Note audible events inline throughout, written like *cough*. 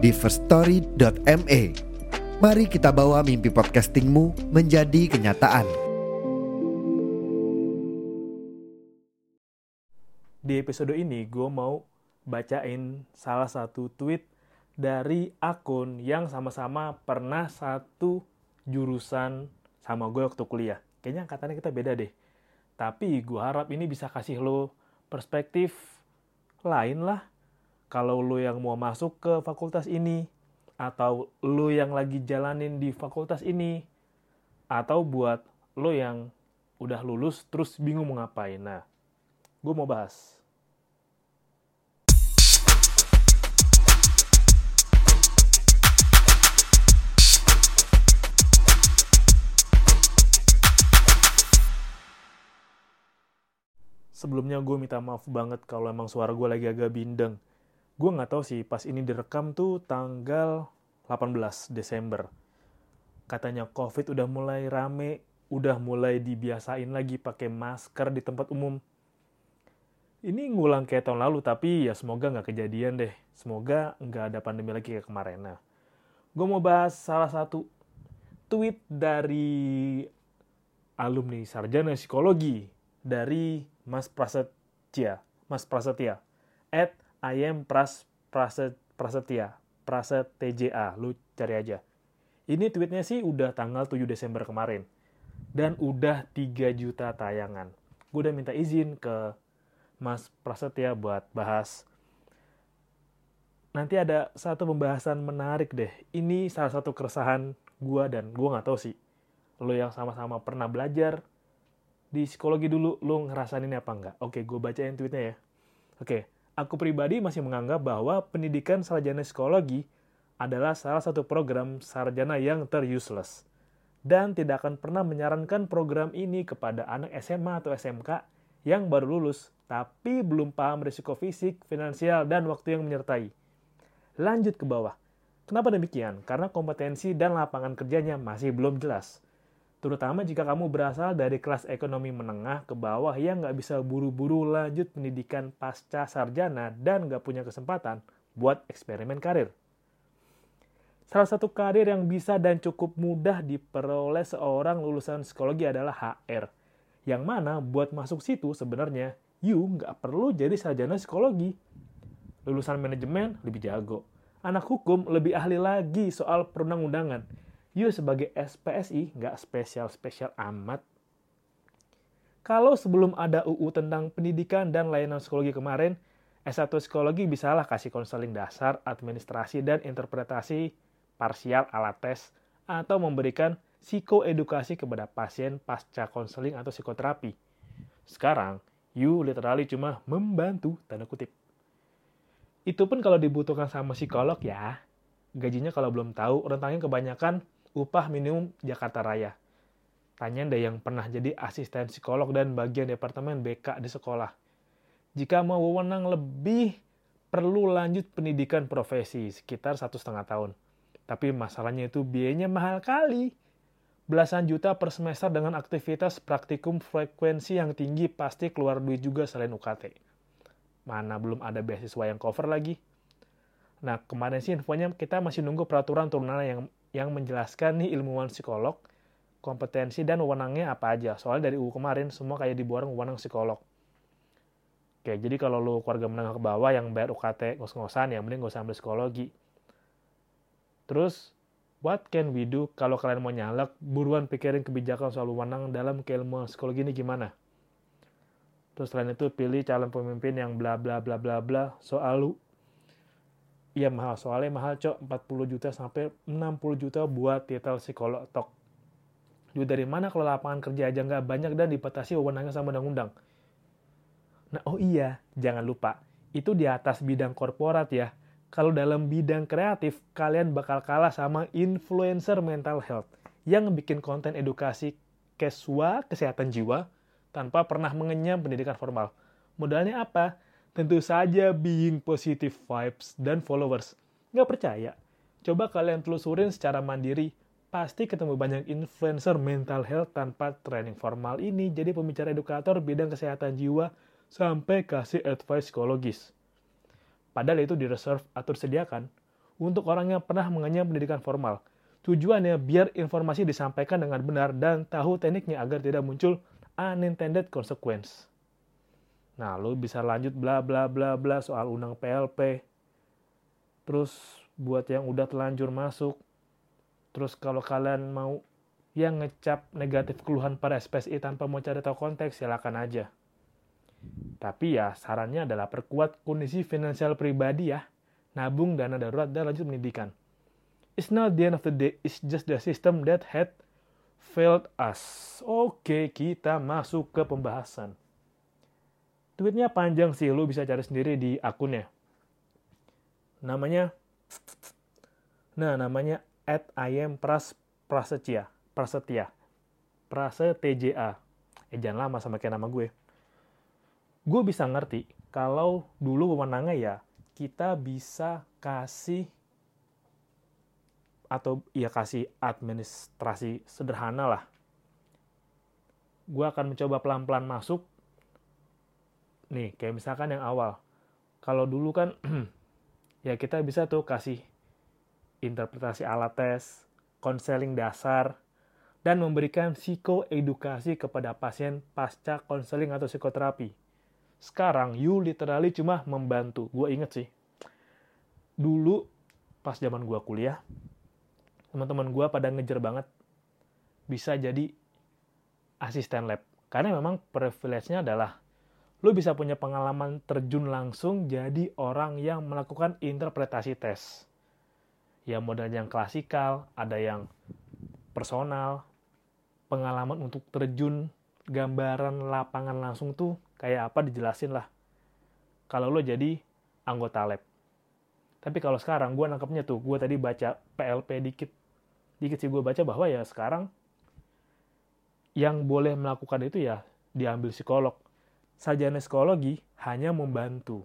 di firststory.me. Mari kita bawa mimpi podcastingmu menjadi kenyataan. Di episode ini gue mau bacain salah satu tweet dari akun yang sama-sama pernah satu jurusan sama gue waktu kuliah. Kayaknya angkatannya kita beda deh. Tapi gue harap ini bisa kasih lo perspektif lain lah. Kalau lo yang mau masuk ke fakultas ini, atau lo yang lagi jalanin di fakultas ini, atau buat lo yang udah lulus terus bingung mau ngapain. Nah, gue mau bahas. Sebelumnya gue minta maaf banget kalau emang suara gue lagi agak bindeng. Gue nggak tahu sih pas ini direkam tuh tanggal 18 Desember. Katanya COVID udah mulai rame, udah mulai dibiasain lagi pakai masker di tempat umum. Ini ngulang kayak tahun lalu, tapi ya semoga nggak kejadian deh. Semoga nggak ada pandemi lagi kayak kemarin. Nah, gue mau bahas salah satu tweet dari alumni sarjana psikologi dari Mas Prasetya, Mas Prasetya, at I am Pras Praset, Prasetya, Praset TJA, lu cari aja. Ini tweetnya sih udah tanggal 7 Desember kemarin. Dan udah 3 juta tayangan. Gue udah minta izin ke Mas Prasetya buat bahas. Nanti ada satu pembahasan menarik deh. Ini salah satu keresahan gue dan gue nggak tahu sih. Lo yang sama-sama pernah belajar di psikologi dulu lo ngerasain ini apa enggak? Oke, gue bacain tweetnya ya. Oke, aku pribadi masih menganggap bahwa pendidikan sarjana psikologi adalah salah satu program sarjana yang ter-useless dan tidak akan pernah menyarankan program ini kepada anak SMA atau SMK yang baru lulus tapi belum paham risiko fisik, finansial, dan waktu yang menyertai. Lanjut ke bawah. Kenapa demikian? Karena kompetensi dan lapangan kerjanya masih belum jelas terutama jika kamu berasal dari kelas ekonomi menengah ke bawah yang nggak bisa buru-buru lanjut pendidikan pasca sarjana dan nggak punya kesempatan buat eksperimen karir. Salah satu karir yang bisa dan cukup mudah diperoleh seorang lulusan psikologi adalah HR, yang mana buat masuk situ sebenarnya you nggak perlu jadi sarjana psikologi. Lulusan manajemen lebih jago, anak hukum lebih ahli lagi soal perundang-undangan, you sebagai SPSI nggak spesial-spesial amat. Kalau sebelum ada UU tentang pendidikan dan layanan psikologi kemarin, S1 psikologi bisalah kasih konseling dasar, administrasi, dan interpretasi parsial alat tes, atau memberikan psikoedukasi kepada pasien pasca konseling atau psikoterapi. Sekarang, you literally cuma membantu, tanda kutip. Itu pun kalau dibutuhkan sama psikolog ya. Gajinya kalau belum tahu, rentangnya kebanyakan upah minimum Jakarta Raya. Tanya deh yang pernah jadi asisten psikolog dan bagian departemen BK di sekolah. Jika mau wewenang lebih, perlu lanjut pendidikan profesi sekitar satu setengah tahun. Tapi masalahnya itu biayanya mahal kali. Belasan juta per semester dengan aktivitas praktikum frekuensi yang tinggi pasti keluar duit juga selain UKT. Mana belum ada beasiswa yang cover lagi. Nah, kemarin sih infonya kita masih nunggu peraturan turunan yang yang menjelaskan nih ilmuwan psikolog, kompetensi dan wewenangnya apa aja. Soalnya dari UU kemarin semua kayak diborong wewenang psikolog. Oke, jadi kalau lu keluarga menengah ke bawah yang bayar UKT ngos-ngosan, ya mending gak usah ambil psikologi. Terus, what can we do kalau kalian mau nyalek, buruan pikirin kebijakan soal wewenang dalam keilmuan psikologi ini gimana? Terus selain itu pilih calon pemimpin yang bla bla bla bla bla soal Iya mahal, soalnya mahal cok 40 juta sampai 60 juta buat titel psikolog tok. Duit dari mana kalau lapangan kerja aja nggak banyak dan dipatasi wewenangnya sama undang-undang. Nah oh iya, jangan lupa, itu di atas bidang korporat ya. kalau dalam bidang kreatif, kalian bakal kalah sama influencer mental health yang bikin konten edukasi keswa kesehatan jiwa tanpa pernah mengenyam pendidikan formal. Modalnya apa? Tentu saja being positive vibes dan followers. Nggak percaya? Coba kalian telusurin secara mandiri, pasti ketemu banyak influencer mental health tanpa training formal ini jadi pembicara edukator bidang kesehatan jiwa sampai kasih advice psikologis. Padahal itu direserve atau disediakan untuk orang yang pernah mengenyam pendidikan formal. Tujuannya biar informasi disampaikan dengan benar dan tahu tekniknya agar tidak muncul unintended consequence. Nah, lo bisa lanjut bla bla bla bla soal undang PLP. Terus buat yang udah telanjur masuk. Terus kalau kalian mau yang ngecap negatif keluhan pada SPSI tanpa mau cari tahu konteks, silakan aja. Tapi ya sarannya adalah perkuat kondisi finansial pribadi ya, nabung dana darurat dan lanjut pendidikan. It's not the end of the day, it's just the system that had failed us. Oke, kita masuk ke pembahasan. Tweetnya panjang sih, lu bisa cari sendiri di akunnya. Namanya, nah namanya at ayam pras prasetya, prasetya, prasetja. Eh jangan lama sama kayak nama gue gue bisa ngerti kalau dulu pemenangnya ya kita bisa kasih atau ya kasih administrasi sederhana lah. Gue akan mencoba pelan-pelan masuk. Nih, kayak misalkan yang awal. Kalau dulu kan *clears throat* ya kita bisa tuh kasih interpretasi alat tes, konseling dasar, dan memberikan psikoedukasi kepada pasien pasca konseling atau psikoterapi sekarang you literally cuma membantu. Gue inget sih. Dulu pas zaman gue kuliah, teman-teman gue pada ngejar banget bisa jadi asisten lab. Karena memang privilege-nya adalah lu bisa punya pengalaman terjun langsung jadi orang yang melakukan interpretasi tes. Ya model yang klasikal, ada yang personal, pengalaman untuk terjun gambaran lapangan langsung tuh kayak apa dijelasin lah. Kalau lo jadi anggota lab. Tapi kalau sekarang gue nangkepnya tuh, gue tadi baca PLP dikit. Dikit sih gue baca bahwa ya sekarang yang boleh melakukan itu ya diambil psikolog. Sarjana psikologi hanya membantu.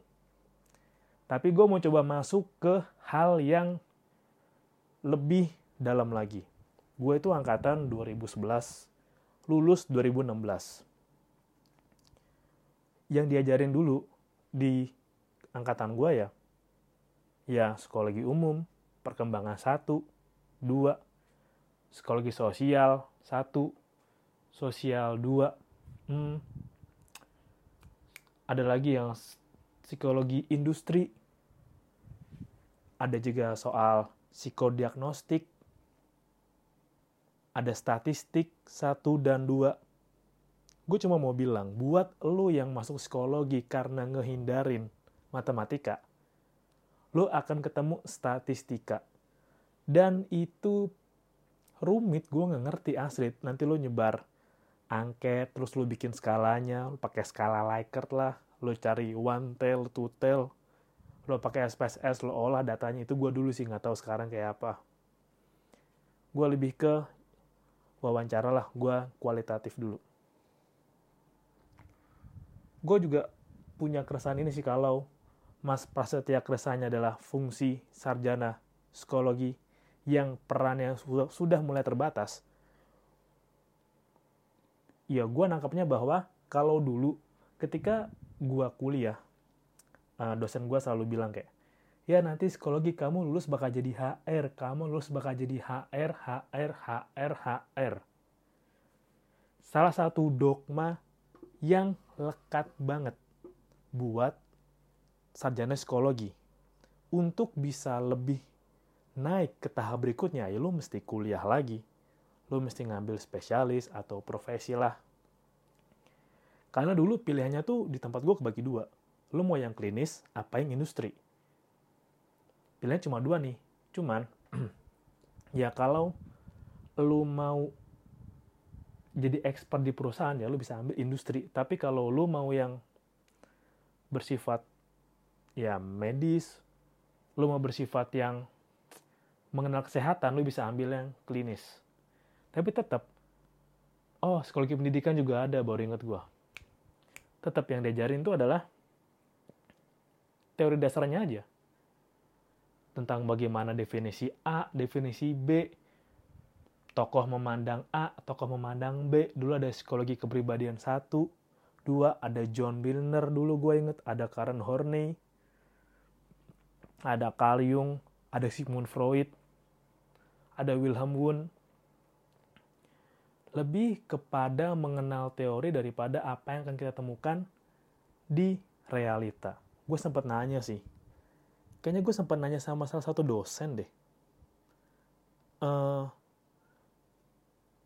Tapi gue mau coba masuk ke hal yang lebih dalam lagi. Gue itu angkatan 2011, lulus 2016 yang diajarin dulu di angkatan gue ya, ya psikologi umum, perkembangan satu, dua, psikologi sosial satu, sosial dua, hmm, ada lagi yang psikologi industri, ada juga soal psikodiagnostik, ada statistik satu dan dua, gue cuma mau bilang, buat lo yang masuk psikologi karena ngehindarin matematika, lo akan ketemu statistika. Dan itu rumit, gue nggak ngerti asli. Nanti lo nyebar angket, terus lo bikin skalanya, lo pakai skala Likert lah, lo cari one tail, two tail, lo pakai SPSS, lo olah datanya. Itu gue dulu sih nggak tahu sekarang kayak apa. Gue lebih ke wawancara lah, gue kualitatif dulu gue juga punya keresahan ini sih kalau Mas Prasetya keresahannya adalah fungsi sarjana psikologi yang perannya sudah mulai terbatas. Ya gue nangkapnya bahwa kalau dulu ketika gue kuliah, eh, dosen gue selalu bilang kayak, ya nanti psikologi kamu lulus bakal jadi HR, kamu lulus bakal jadi HR, HR, HR, HR. Salah satu dogma yang lekat banget buat sarjana psikologi. Untuk bisa lebih naik ke tahap berikutnya, ya lo mesti kuliah lagi. Lo mesti ngambil spesialis atau profesi lah. Karena dulu pilihannya tuh di tempat gue kebagi dua. Lo mau yang klinis, apa yang industri. Pilihannya cuma dua nih. Cuman, *clears throat* ya kalau lo mau jadi expert di perusahaan ya lu bisa ambil industri tapi kalau lu mau yang bersifat ya medis lu mau bersifat yang mengenal kesehatan, lu bisa ambil yang klinis. Tapi tetap, oh psikologi pendidikan juga ada, baru inget gue. Tetap yang diajarin itu adalah teori dasarnya aja. Tentang bagaimana definisi A, definisi B, tokoh memandang A, tokoh memandang B. Dulu ada psikologi kepribadian satu, dua ada John Milner dulu gue inget, ada Karen Horney, ada Carl Jung, ada Sigmund Freud, ada Wilhelm Wundt. Lebih kepada mengenal teori daripada apa yang akan kita temukan di realita. Gue sempat nanya sih, kayaknya gue sempat nanya sama salah satu dosen deh. Uh,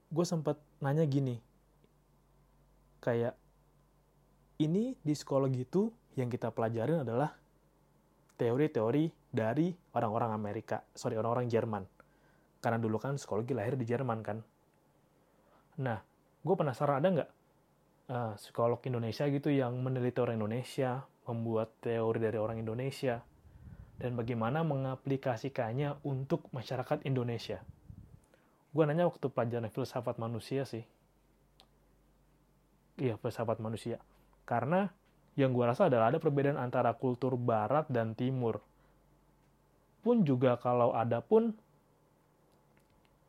gue sempat nanya gini, kayak ini di psikologi itu yang kita pelajarin adalah teori-teori dari orang-orang Amerika, sorry orang-orang Jerman karena dulu kan psikologi lahir di Jerman kan. Nah, gue penasaran ada nggak uh, psikolog Indonesia gitu yang meneliti orang Indonesia, membuat teori dari orang Indonesia, dan bagaimana mengaplikasikannya untuk masyarakat Indonesia. Gue nanya waktu pelajaran filsafat manusia sih. Iya, filsafat manusia. Karena yang gue rasa adalah ada perbedaan antara kultur barat dan timur. Pun juga kalau ada pun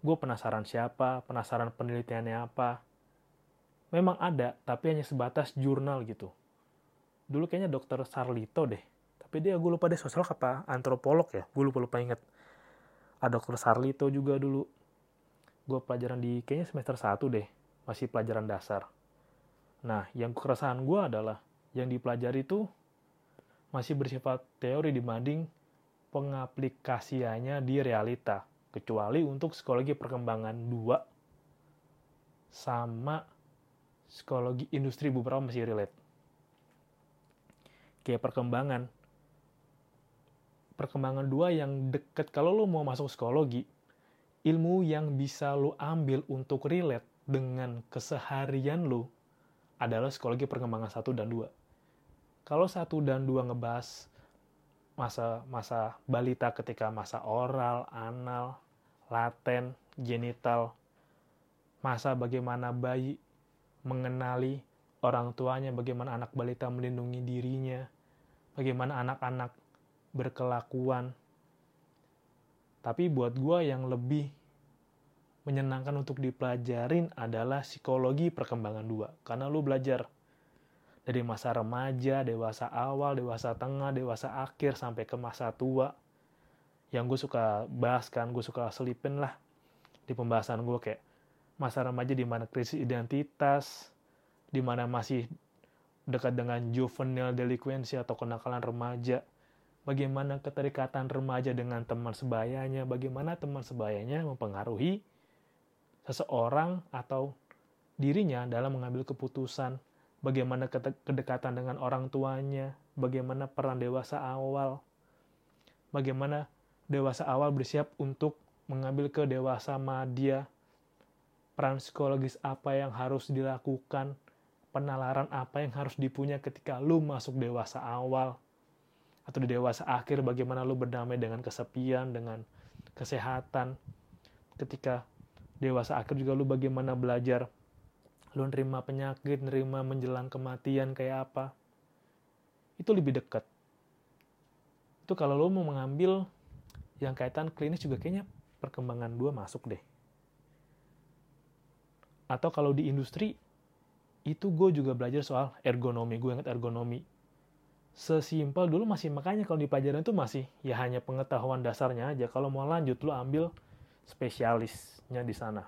gue penasaran siapa, penasaran penelitiannya apa. Memang ada, tapi hanya sebatas jurnal gitu. Dulu kayaknya dokter Sarlito deh. Tapi dia gue lupa deh sosial apa antropolog ya. Gue lupa-lupa inget. Ada dokter Sarlito juga dulu. Gue pelajaran di kayaknya semester 1 deh. Masih pelajaran dasar. Nah, yang keresahan gue adalah yang dipelajari itu masih bersifat teori dibanding pengaplikasiannya di realita kecuali untuk psikologi perkembangan 2 sama psikologi industri beberapa masih relate. Kayak perkembangan. Perkembangan dua yang deket kalau lo mau masuk psikologi ilmu yang bisa lo ambil untuk relate dengan keseharian lo adalah psikologi perkembangan satu dan dua. Kalau satu dan dua ngebahas masa masa balita ketika masa oral, anal, laten, genital, masa bagaimana bayi mengenali orang tuanya, bagaimana anak balita melindungi dirinya, bagaimana anak-anak berkelakuan. Tapi buat gue yang lebih menyenangkan untuk dipelajarin adalah psikologi perkembangan dua. Karena lu belajar dari masa remaja, dewasa awal, dewasa tengah, dewasa akhir, sampai ke masa tua. Yang gue suka bahas kan, gue suka selipin lah di pembahasan gue kayak masa remaja di mana krisis identitas, di mana masih dekat dengan juvenile delinquency atau kenakalan remaja, bagaimana keterikatan remaja dengan teman sebayanya, bagaimana teman sebayanya mempengaruhi seseorang atau dirinya dalam mengambil keputusan bagaimana kedekatan dengan orang tuanya, bagaimana peran dewasa awal, bagaimana dewasa awal bersiap untuk mengambil ke dewasa madya, peran psikologis apa yang harus dilakukan, penalaran apa yang harus dipunya ketika lu masuk dewasa awal, atau di dewasa akhir bagaimana lu berdamai dengan kesepian, dengan kesehatan, ketika dewasa akhir juga lu bagaimana belajar lu nerima penyakit, nerima menjelang kematian kayak apa, itu lebih dekat. Itu kalau lo mau mengambil yang kaitan klinis juga kayaknya perkembangan dua masuk deh. Atau kalau di industri, itu gue juga belajar soal ergonomi. Gue ingat ergonomi. Sesimpel dulu masih, makanya kalau di pelajaran itu masih ya hanya pengetahuan dasarnya aja. Kalau mau lanjut, lo ambil spesialisnya di sana.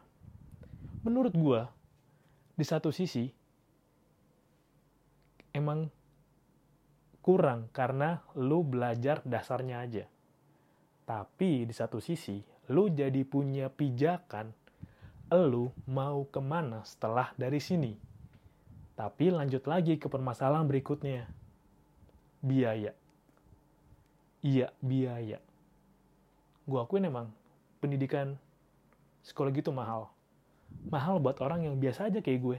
Menurut gue, di satu sisi emang kurang karena lu belajar dasarnya aja. Tapi di satu sisi, lu jadi punya pijakan lu mau ke mana setelah dari sini. Tapi lanjut lagi ke permasalahan berikutnya. Biaya. Iya, biaya. Gue akuin emang pendidikan psikologi itu mahal mahal buat orang yang biasa aja kayak gue.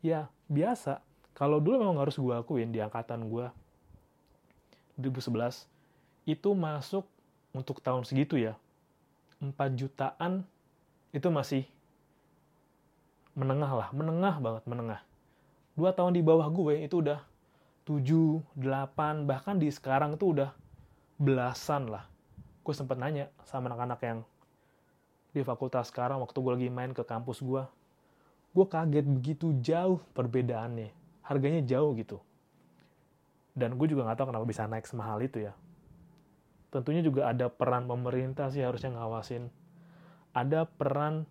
Ya, biasa. Kalau dulu memang harus gue akuin di angkatan gue 2011 itu masuk untuk tahun segitu ya 4 jutaan itu masih menengah lah menengah banget menengah dua tahun di bawah gue itu udah 7, 8, bahkan di sekarang tuh udah belasan lah. Gue sempet nanya sama anak-anak yang di fakultas sekarang waktu gue lagi main ke kampus gue. Gue kaget begitu jauh perbedaannya. Harganya jauh gitu. Dan gue juga gak tahu kenapa bisa naik semahal itu ya. Tentunya juga ada peran pemerintah sih harusnya ngawasin. Ada peran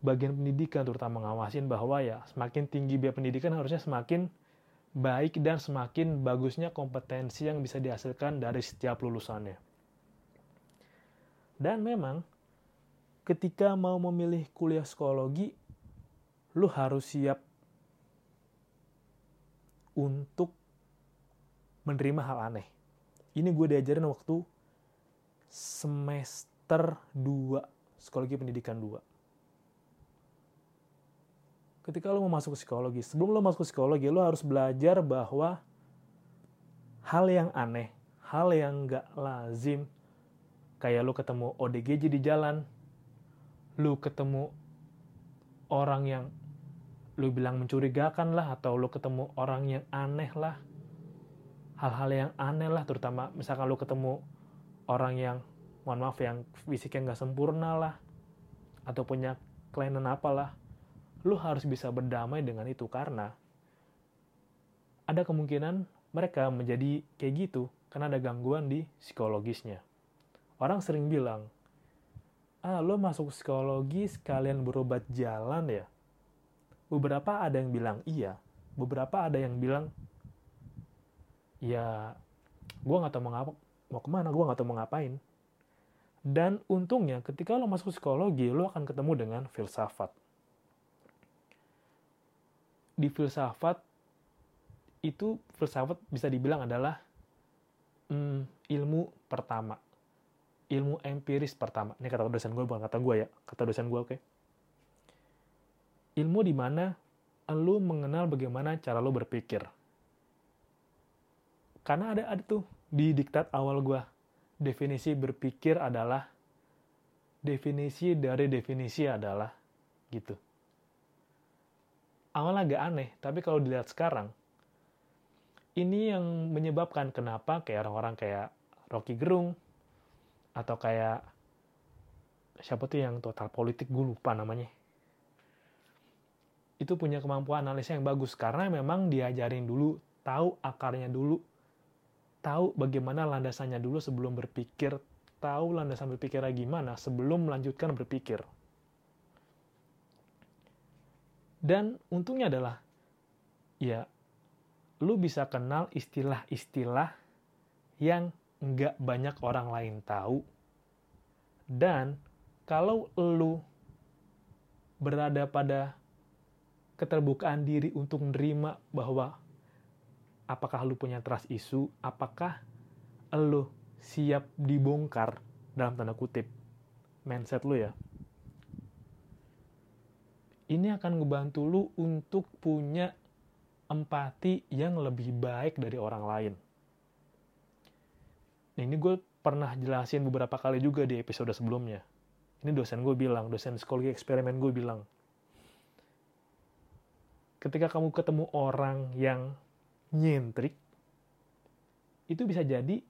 bagian pendidikan terutama ngawasin bahwa ya semakin tinggi biaya pendidikan harusnya semakin baik dan semakin bagusnya kompetensi yang bisa dihasilkan dari setiap lulusannya. Dan memang ketika mau memilih kuliah psikologi, lu harus siap untuk menerima hal aneh. Ini gue diajarin waktu semester 2 psikologi pendidikan 2 ketika lo mau masuk ke psikologi, sebelum lo masuk ke psikologi, lo harus belajar bahwa hal yang aneh, hal yang gak lazim, kayak lo ketemu ODGJ di jalan, lo ketemu orang yang lo bilang mencurigakan lah, atau lo ketemu orang yang aneh lah, hal-hal yang aneh lah, terutama misalkan lo ketemu orang yang, mohon maaf, yang fisiknya gak sempurna lah, atau punya kelainan apalah, lu harus bisa berdamai dengan itu karena ada kemungkinan mereka menjadi kayak gitu karena ada gangguan di psikologisnya. Orang sering bilang, ah lo masuk psikologi sekalian berobat jalan ya? Beberapa ada yang bilang iya, beberapa ada yang bilang, ya gue gak tau mau, ngapa, mau ke mana, gue gak tau mau ngapain. Dan untungnya ketika lo masuk psikologi, lo akan ketemu dengan filsafat di filsafat itu filsafat bisa dibilang adalah hmm, ilmu pertama ilmu empiris pertama. Ini kata dosen gue bukan kata gue ya. Kata dosen gue oke. Okay? ilmu di mana lu mengenal bagaimana cara lu berpikir. Karena ada ada tuh di diktat awal gue definisi berpikir adalah definisi dari definisi adalah gitu. Awal agak aneh, tapi kalau dilihat sekarang, ini yang menyebabkan kenapa kayak orang-orang kayak Rocky Gerung, atau kayak siapa tuh yang total politik gue lupa namanya. Itu punya kemampuan analisa yang bagus karena memang diajarin dulu tahu akarnya dulu tahu bagaimana landasannya dulu sebelum berpikir tahu landasan berpikirnya gimana sebelum melanjutkan berpikir. Dan untungnya adalah, ya, lu bisa kenal istilah-istilah yang nggak banyak orang lain tahu. Dan kalau lu berada pada keterbukaan diri untuk menerima bahwa apakah lu punya trust isu, apakah lu siap dibongkar dalam tanda kutip mindset lu ya ini akan ngebantu lu untuk punya empati yang lebih baik dari orang lain. Nah, ini gue pernah jelasin beberapa kali juga di episode sebelumnya. Ini dosen gue bilang, dosen psikologi eksperimen gue bilang, ketika kamu ketemu orang yang nyentrik, itu bisa jadi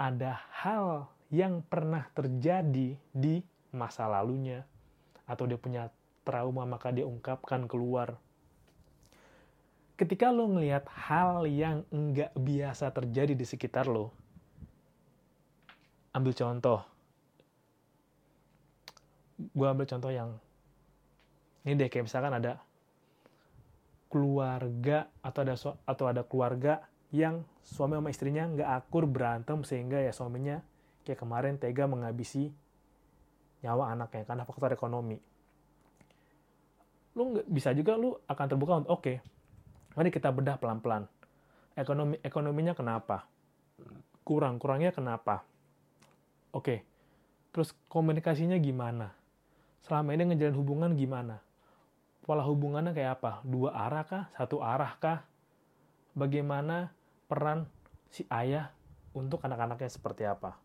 ada hal yang pernah terjadi di masa lalunya, atau dia punya trauma maka dia ungkapkan keluar. Ketika lo ngelihat hal yang enggak biasa terjadi di sekitar lo, ambil contoh. Gue ambil contoh yang ini deh kayak misalkan ada keluarga atau ada atau ada keluarga yang suami sama istrinya nggak akur berantem sehingga ya suaminya kayak kemarin tega menghabisi nyawa anaknya karena faktor ekonomi. Lu nggak bisa juga lu akan terbuka untuk oke okay, mari kita bedah pelan-pelan. Ekonomi ekonominya kenapa? Kurang kurangnya kenapa oke terus komunikasinya gimana selama ini ngejalin hubungan gimana pola hubungannya kayak apa dua arah kah satu arah kah bagaimana peran si ayah untuk anak-anaknya seperti apa.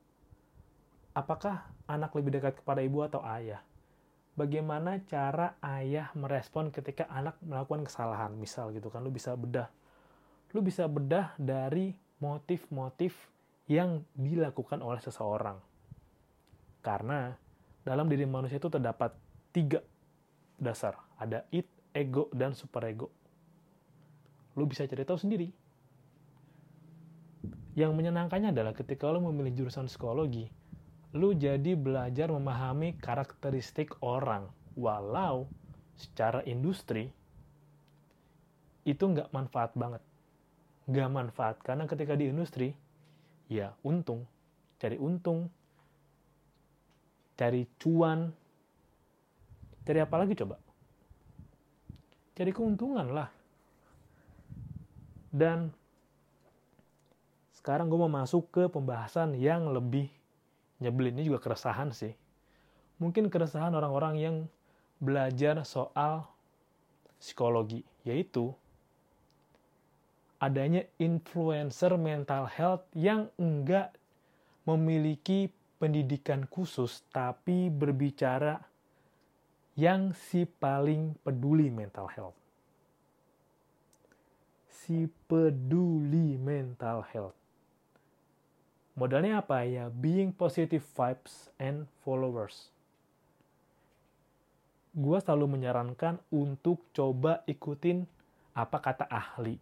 Apakah anak lebih dekat kepada ibu atau ayah? Bagaimana cara ayah merespon ketika anak melakukan kesalahan? Misal gitu kan, lu bisa bedah. Lu bisa bedah dari motif-motif yang dilakukan oleh seseorang. Karena dalam diri manusia itu terdapat tiga dasar. Ada id, ego, dan superego. Lu bisa cari tahu sendiri yang menyenangkannya adalah ketika lo memilih jurusan psikologi, lo jadi belajar memahami karakteristik orang, walau secara industri itu nggak manfaat banget. Nggak manfaat, karena ketika di industri, ya untung, cari untung, cari cuan, cari apa lagi coba? Cari keuntungan lah. Dan sekarang gue mau masuk ke pembahasan yang lebih nyebelin. Ini juga keresahan sih. Mungkin keresahan orang-orang yang belajar soal psikologi, yaitu adanya influencer mental health yang enggak memiliki pendidikan khusus, tapi berbicara yang si paling peduli mental health. Si peduli mental health. Modalnya apa ya? Being positive vibes and followers. Gue selalu menyarankan untuk coba ikutin apa kata ahli.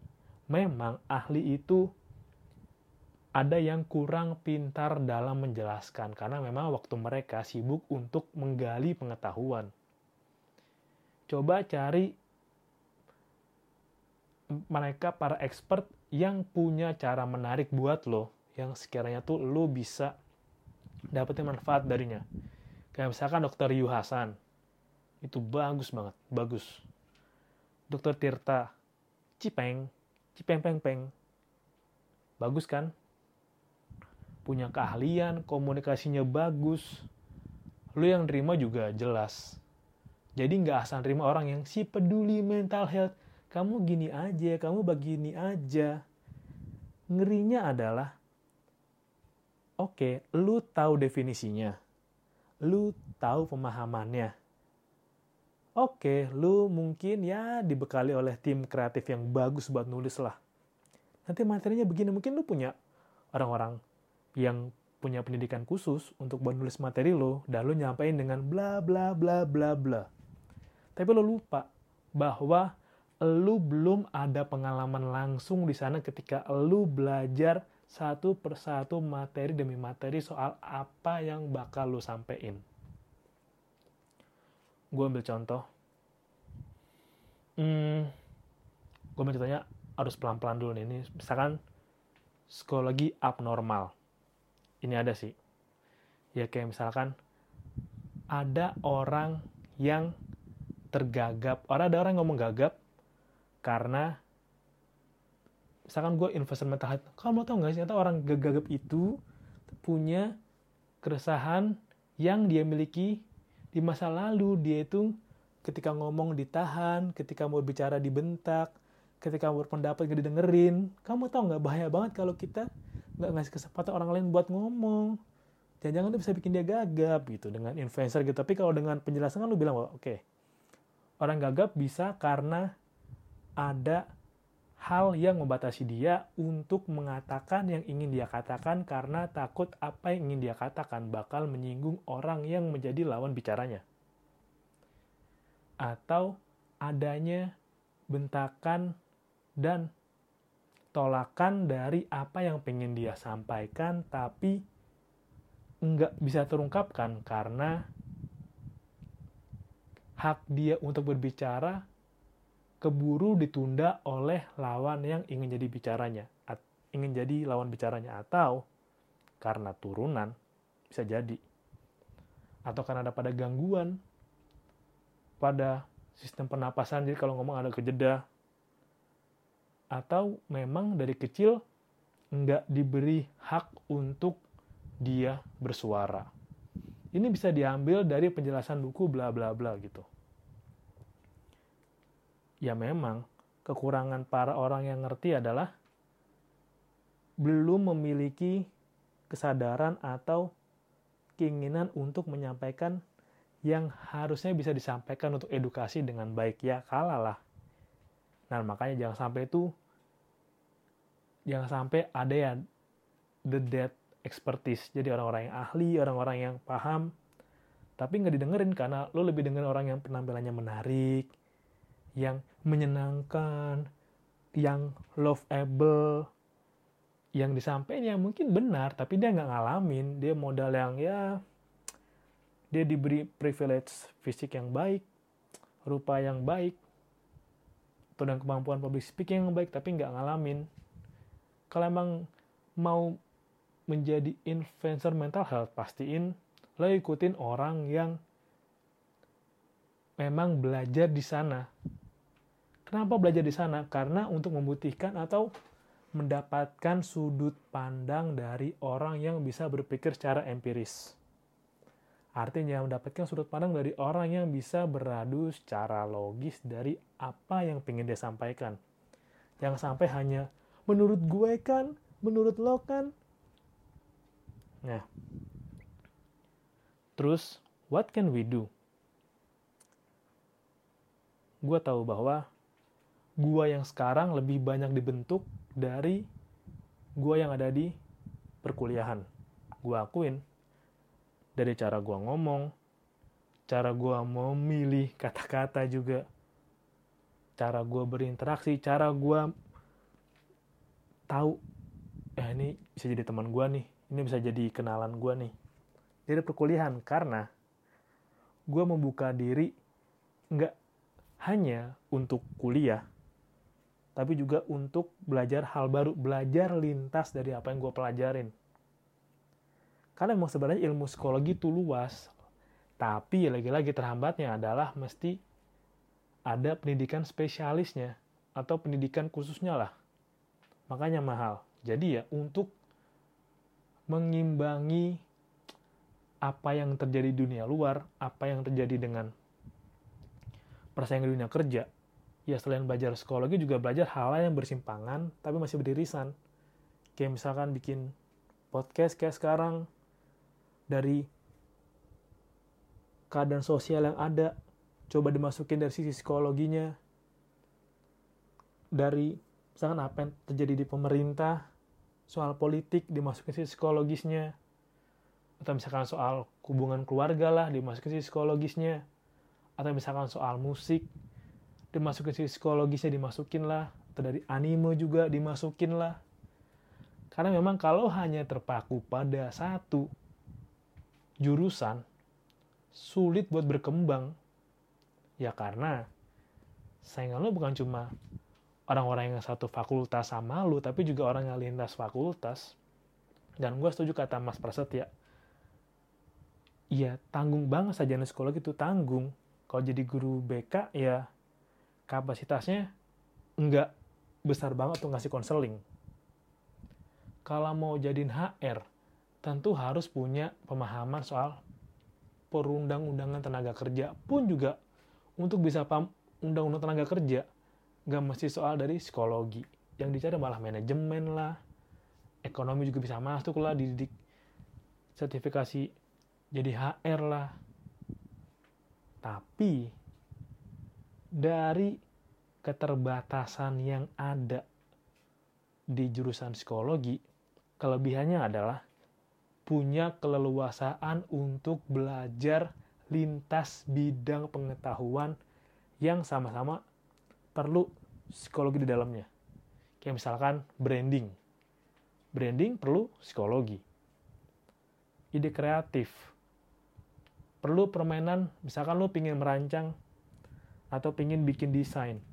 Memang ahli itu ada yang kurang pintar dalam menjelaskan karena memang waktu mereka sibuk untuk menggali pengetahuan. Coba cari mereka para expert yang punya cara menarik buat lo yang sekiranya tuh lo bisa dapetin manfaat darinya. Kayak misalkan dokter Yu Hasan, itu bagus banget, bagus. Dokter Tirta, Cipeng, Cipeng Peng Peng, bagus kan? Punya keahlian, komunikasinya bagus. Lo yang terima juga jelas. Jadi nggak asal terima orang yang si peduli mental health. Kamu gini aja, kamu begini aja. Ngerinya adalah Oke, lu tahu definisinya. Lu tahu pemahamannya. Oke, lu mungkin ya dibekali oleh tim kreatif yang bagus buat nulis lah. Nanti materinya begini, mungkin lu punya orang-orang yang punya pendidikan khusus untuk buat nulis materi lo, dan lu nyampein dengan bla bla bla bla bla. Tapi lo lupa bahwa lu belum ada pengalaman langsung di sana ketika lu belajar satu persatu materi demi materi soal apa yang bakal lu sampein. Gue ambil contoh. Hmm, gue ambil contohnya harus pelan-pelan dulu nih. Ini misalkan psikologi abnormal. Ini ada sih. Ya kayak misalkan ada orang yang tergagap. Orang ada orang yang ngomong gagap karena misalkan gue investor mental health kamu tau gak sih ternyata orang gagap itu punya keresahan yang dia miliki di masa lalu dia itu ketika ngomong ditahan ketika mau bicara dibentak ketika berpendapat gak didengerin kamu tau nggak bahaya banget kalau kita nggak ngasih kesempatan orang lain buat ngomong jangan-jangan itu bisa bikin dia gagap gitu dengan influencer gitu tapi kalau dengan penjelasan kan lu bilang oke okay, orang gagap bisa karena ada hal yang membatasi dia untuk mengatakan yang ingin dia katakan karena takut apa yang ingin dia katakan bakal menyinggung orang yang menjadi lawan bicaranya. Atau adanya bentakan dan tolakan dari apa yang pengen dia sampaikan tapi nggak bisa terungkapkan karena hak dia untuk berbicara keburu ditunda oleh lawan yang ingin jadi bicaranya, ingin jadi lawan bicaranya atau karena turunan bisa jadi atau karena ada pada gangguan pada sistem pernapasan. Jadi kalau ngomong ada kejeda atau memang dari kecil nggak diberi hak untuk dia bersuara. Ini bisa diambil dari penjelasan buku bla bla bla gitu ya memang kekurangan para orang yang ngerti adalah belum memiliki kesadaran atau keinginan untuk menyampaikan yang harusnya bisa disampaikan untuk edukasi dengan baik ya kalah lah. Nah makanya jangan sampai itu jangan sampai ada ya the dead expertise. Jadi orang-orang yang ahli, orang-orang yang paham, tapi nggak didengerin karena lo lebih dengerin orang yang penampilannya menarik, yang menyenangkan, yang lovable, yang disampaikan yang mungkin benar, tapi dia nggak ngalamin, dia modal yang ya dia diberi privilege fisik yang baik, rupa yang baik, atau dan kemampuan public speaking yang baik, tapi nggak ngalamin. Kalau emang mau menjadi influencer mental health, pastiin lo ikutin orang yang memang belajar di sana. Kenapa belajar di sana? Karena untuk membuktikan atau mendapatkan sudut pandang dari orang yang bisa berpikir secara empiris. Artinya mendapatkan sudut pandang dari orang yang bisa beradu secara logis dari apa yang ingin dia sampaikan. Yang sampai hanya menurut gue kan, menurut lo kan, Nah, terus what can we do? Gue tahu bahwa gue yang sekarang lebih banyak dibentuk dari gue yang ada di perkuliahan. Gue akuin dari cara gue ngomong, cara gue memilih kata-kata juga, cara gue berinteraksi, cara gue tahu, eh ini bisa jadi teman gue nih, ini bisa jadi kenalan gue nih dari perkuliahan karena gue membuka diri nggak hanya untuk kuliah tapi juga untuk belajar hal baru, belajar lintas dari apa yang gue pelajarin. Karena memang sebenarnya ilmu psikologi itu luas, tapi lagi-lagi terhambatnya adalah mesti ada pendidikan spesialisnya atau pendidikan khususnya lah. Makanya mahal. Jadi ya untuk mengimbangi apa yang terjadi di dunia luar, apa yang terjadi dengan persaingan dunia kerja. Ya selain belajar psikologi juga belajar hal yang bersimpangan tapi masih berdirisan. Kayak misalkan bikin podcast kayak sekarang dari keadaan sosial yang ada, coba dimasukin dari sisi psikologinya, dari misalkan apa yang terjadi di pemerintah, soal politik dimasukin sisi psikologisnya atau misalkan soal hubungan keluarga lah dimasukin sisi psikologisnya atau misalkan soal musik dimasukin sisi psikologisnya dimasukin lah atau dari anime juga dimasukin lah. Karena memang kalau hanya terpaku pada satu jurusan sulit buat berkembang ya karena saingan lo bukan cuma orang-orang yang satu fakultas sama lu, tapi juga orang yang lintas fakultas. Dan gue setuju kata Mas Prasetya. Iya, tanggung banget saja psikologi itu tanggung. Kalau jadi guru BK, ya kapasitasnya nggak besar banget untuk ngasih konseling. Kalau mau jadiin HR, tentu harus punya pemahaman soal perundang-undangan tenaga kerja. Pun juga untuk bisa paham undang-undang tenaga kerja nggak mesti soal dari psikologi. Yang dicari malah manajemen lah ekonomi juga bisa masuk lah dididik sertifikasi jadi HR lah. Tapi dari keterbatasan yang ada di jurusan psikologi kelebihannya adalah punya keleluasaan untuk belajar lintas bidang pengetahuan yang sama-sama perlu psikologi di dalamnya. Kayak misalkan branding. Branding perlu psikologi. Ide kreatif. Perlu permainan, misalkan lo pingin merancang atau pingin bikin desain.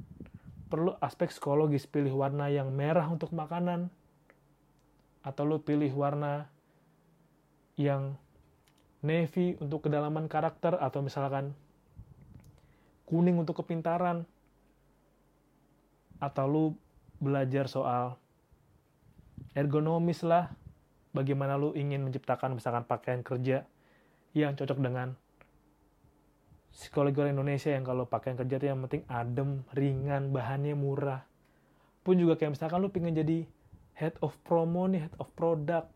Perlu aspek psikologis, pilih warna yang merah untuk makanan. Atau lo pilih warna yang navy untuk kedalaman karakter atau misalkan kuning untuk kepintaran atau lu belajar soal ergonomis lah, bagaimana lu ingin menciptakan misalkan pakaian kerja yang cocok dengan psikologi orang Indonesia yang kalau pakaian kerja itu yang penting adem, ringan, bahannya murah. Pun juga kayak misalkan lu pengen jadi head of promo nih, head of product.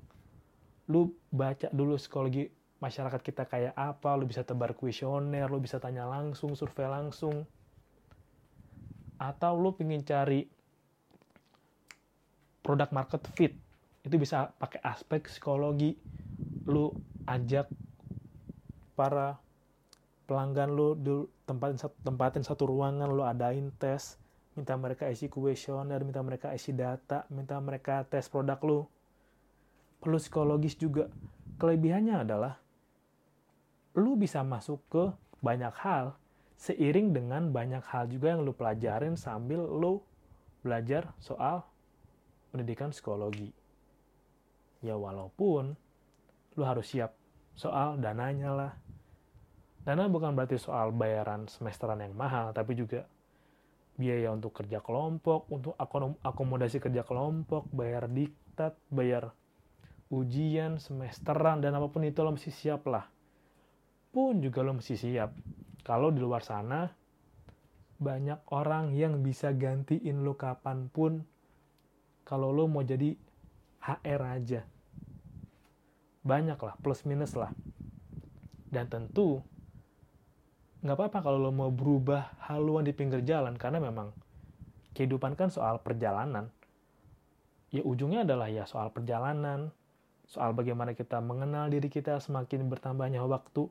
Lu baca dulu psikologi masyarakat kita kayak apa, lu bisa tebar kuesioner, lu bisa tanya langsung, survei langsung. Atau lu pengen cari produk market fit, itu bisa pakai aspek psikologi. Lu ajak para pelanggan lu di tempatin satu, tempatin satu ruangan, lu adain tes, minta mereka isi kuesioner, minta mereka isi data, minta mereka tes produk lu. Perlu psikologis juga. Kelebihannya adalah lu bisa masuk ke banyak hal seiring dengan banyak hal juga yang lu pelajarin sambil lu belajar soal pendidikan psikologi. Ya walaupun lu harus siap soal dananya lah. Dana bukan berarti soal bayaran semesteran yang mahal, tapi juga biaya untuk kerja kelompok, untuk akomodasi kerja kelompok, bayar diktat, bayar ujian, semesteran, dan apa pun itu lo mesti siap lah pun juga lo mesti siap. Kalau di luar sana, banyak orang yang bisa gantiin lo kapan pun kalau lo mau jadi HR aja. Banyak lah, plus minus lah. Dan tentu, nggak apa-apa kalau lo mau berubah haluan di pinggir jalan, karena memang kehidupan kan soal perjalanan. Ya ujungnya adalah ya soal perjalanan, soal bagaimana kita mengenal diri kita semakin bertambahnya waktu,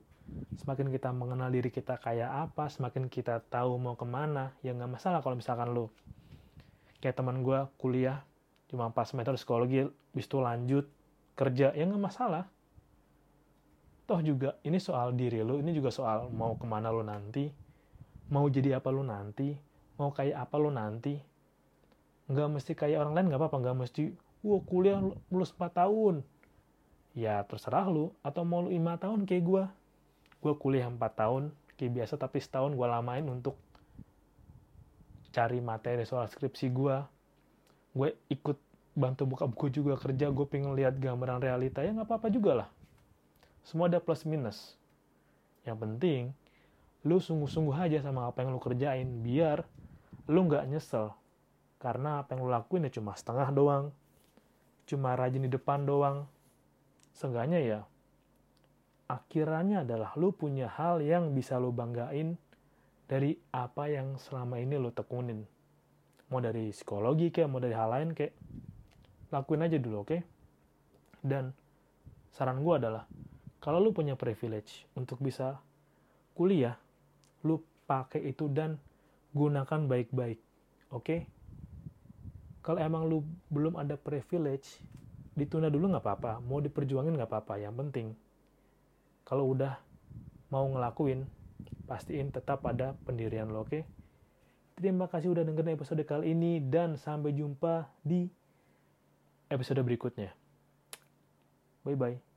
semakin kita mengenal diri kita kayak apa, semakin kita tahu mau ke mana, ya nggak masalah kalau misalkan lo kayak teman gue kuliah cuma 4 semester psikologi, bis itu lanjut kerja, ya nggak masalah. Toh juga ini soal diri lo, ini juga soal mau ke mana lo nanti, mau jadi apa lo nanti, mau kayak apa lo nanti. Nggak mesti kayak orang lain nggak apa-apa, nggak mesti, wah kuliah lulus 4 tahun. Ya terserah lu, atau mau lu 5 tahun kayak gue, gue kuliah 4 tahun kayak biasa tapi setahun gue lamain untuk cari materi soal skripsi gue gue ikut bantu buka buku juga kerja gue pengen lihat gambaran realita. Ya nggak apa-apa juga lah. Semua ada plus minus. Yang penting lu sungguh-sungguh aja sama apa yang lu kerjain biar lu nggak nyesel. Karena apa yang lu lakuin ya cuma setengah doang. Cuma rajin di depan doang seenggaknya ya akhirannya adalah lu punya hal yang bisa lu banggain dari apa yang selama ini lu tekunin. Mau dari psikologi kayak, mau dari hal lain kayak, lakuin aja dulu, oke? Okay? Dan saran gue adalah, kalau lu punya privilege untuk bisa kuliah, lu pakai itu dan gunakan baik-baik, oke? Okay? Kalau emang lu belum ada privilege, ditunda dulu nggak apa-apa, mau diperjuangin nggak apa-apa, yang penting kalau udah mau ngelakuin pastiin tetap ada pendirian lo oke okay? terima kasih udah dengerin episode kali ini dan sampai jumpa di episode berikutnya bye bye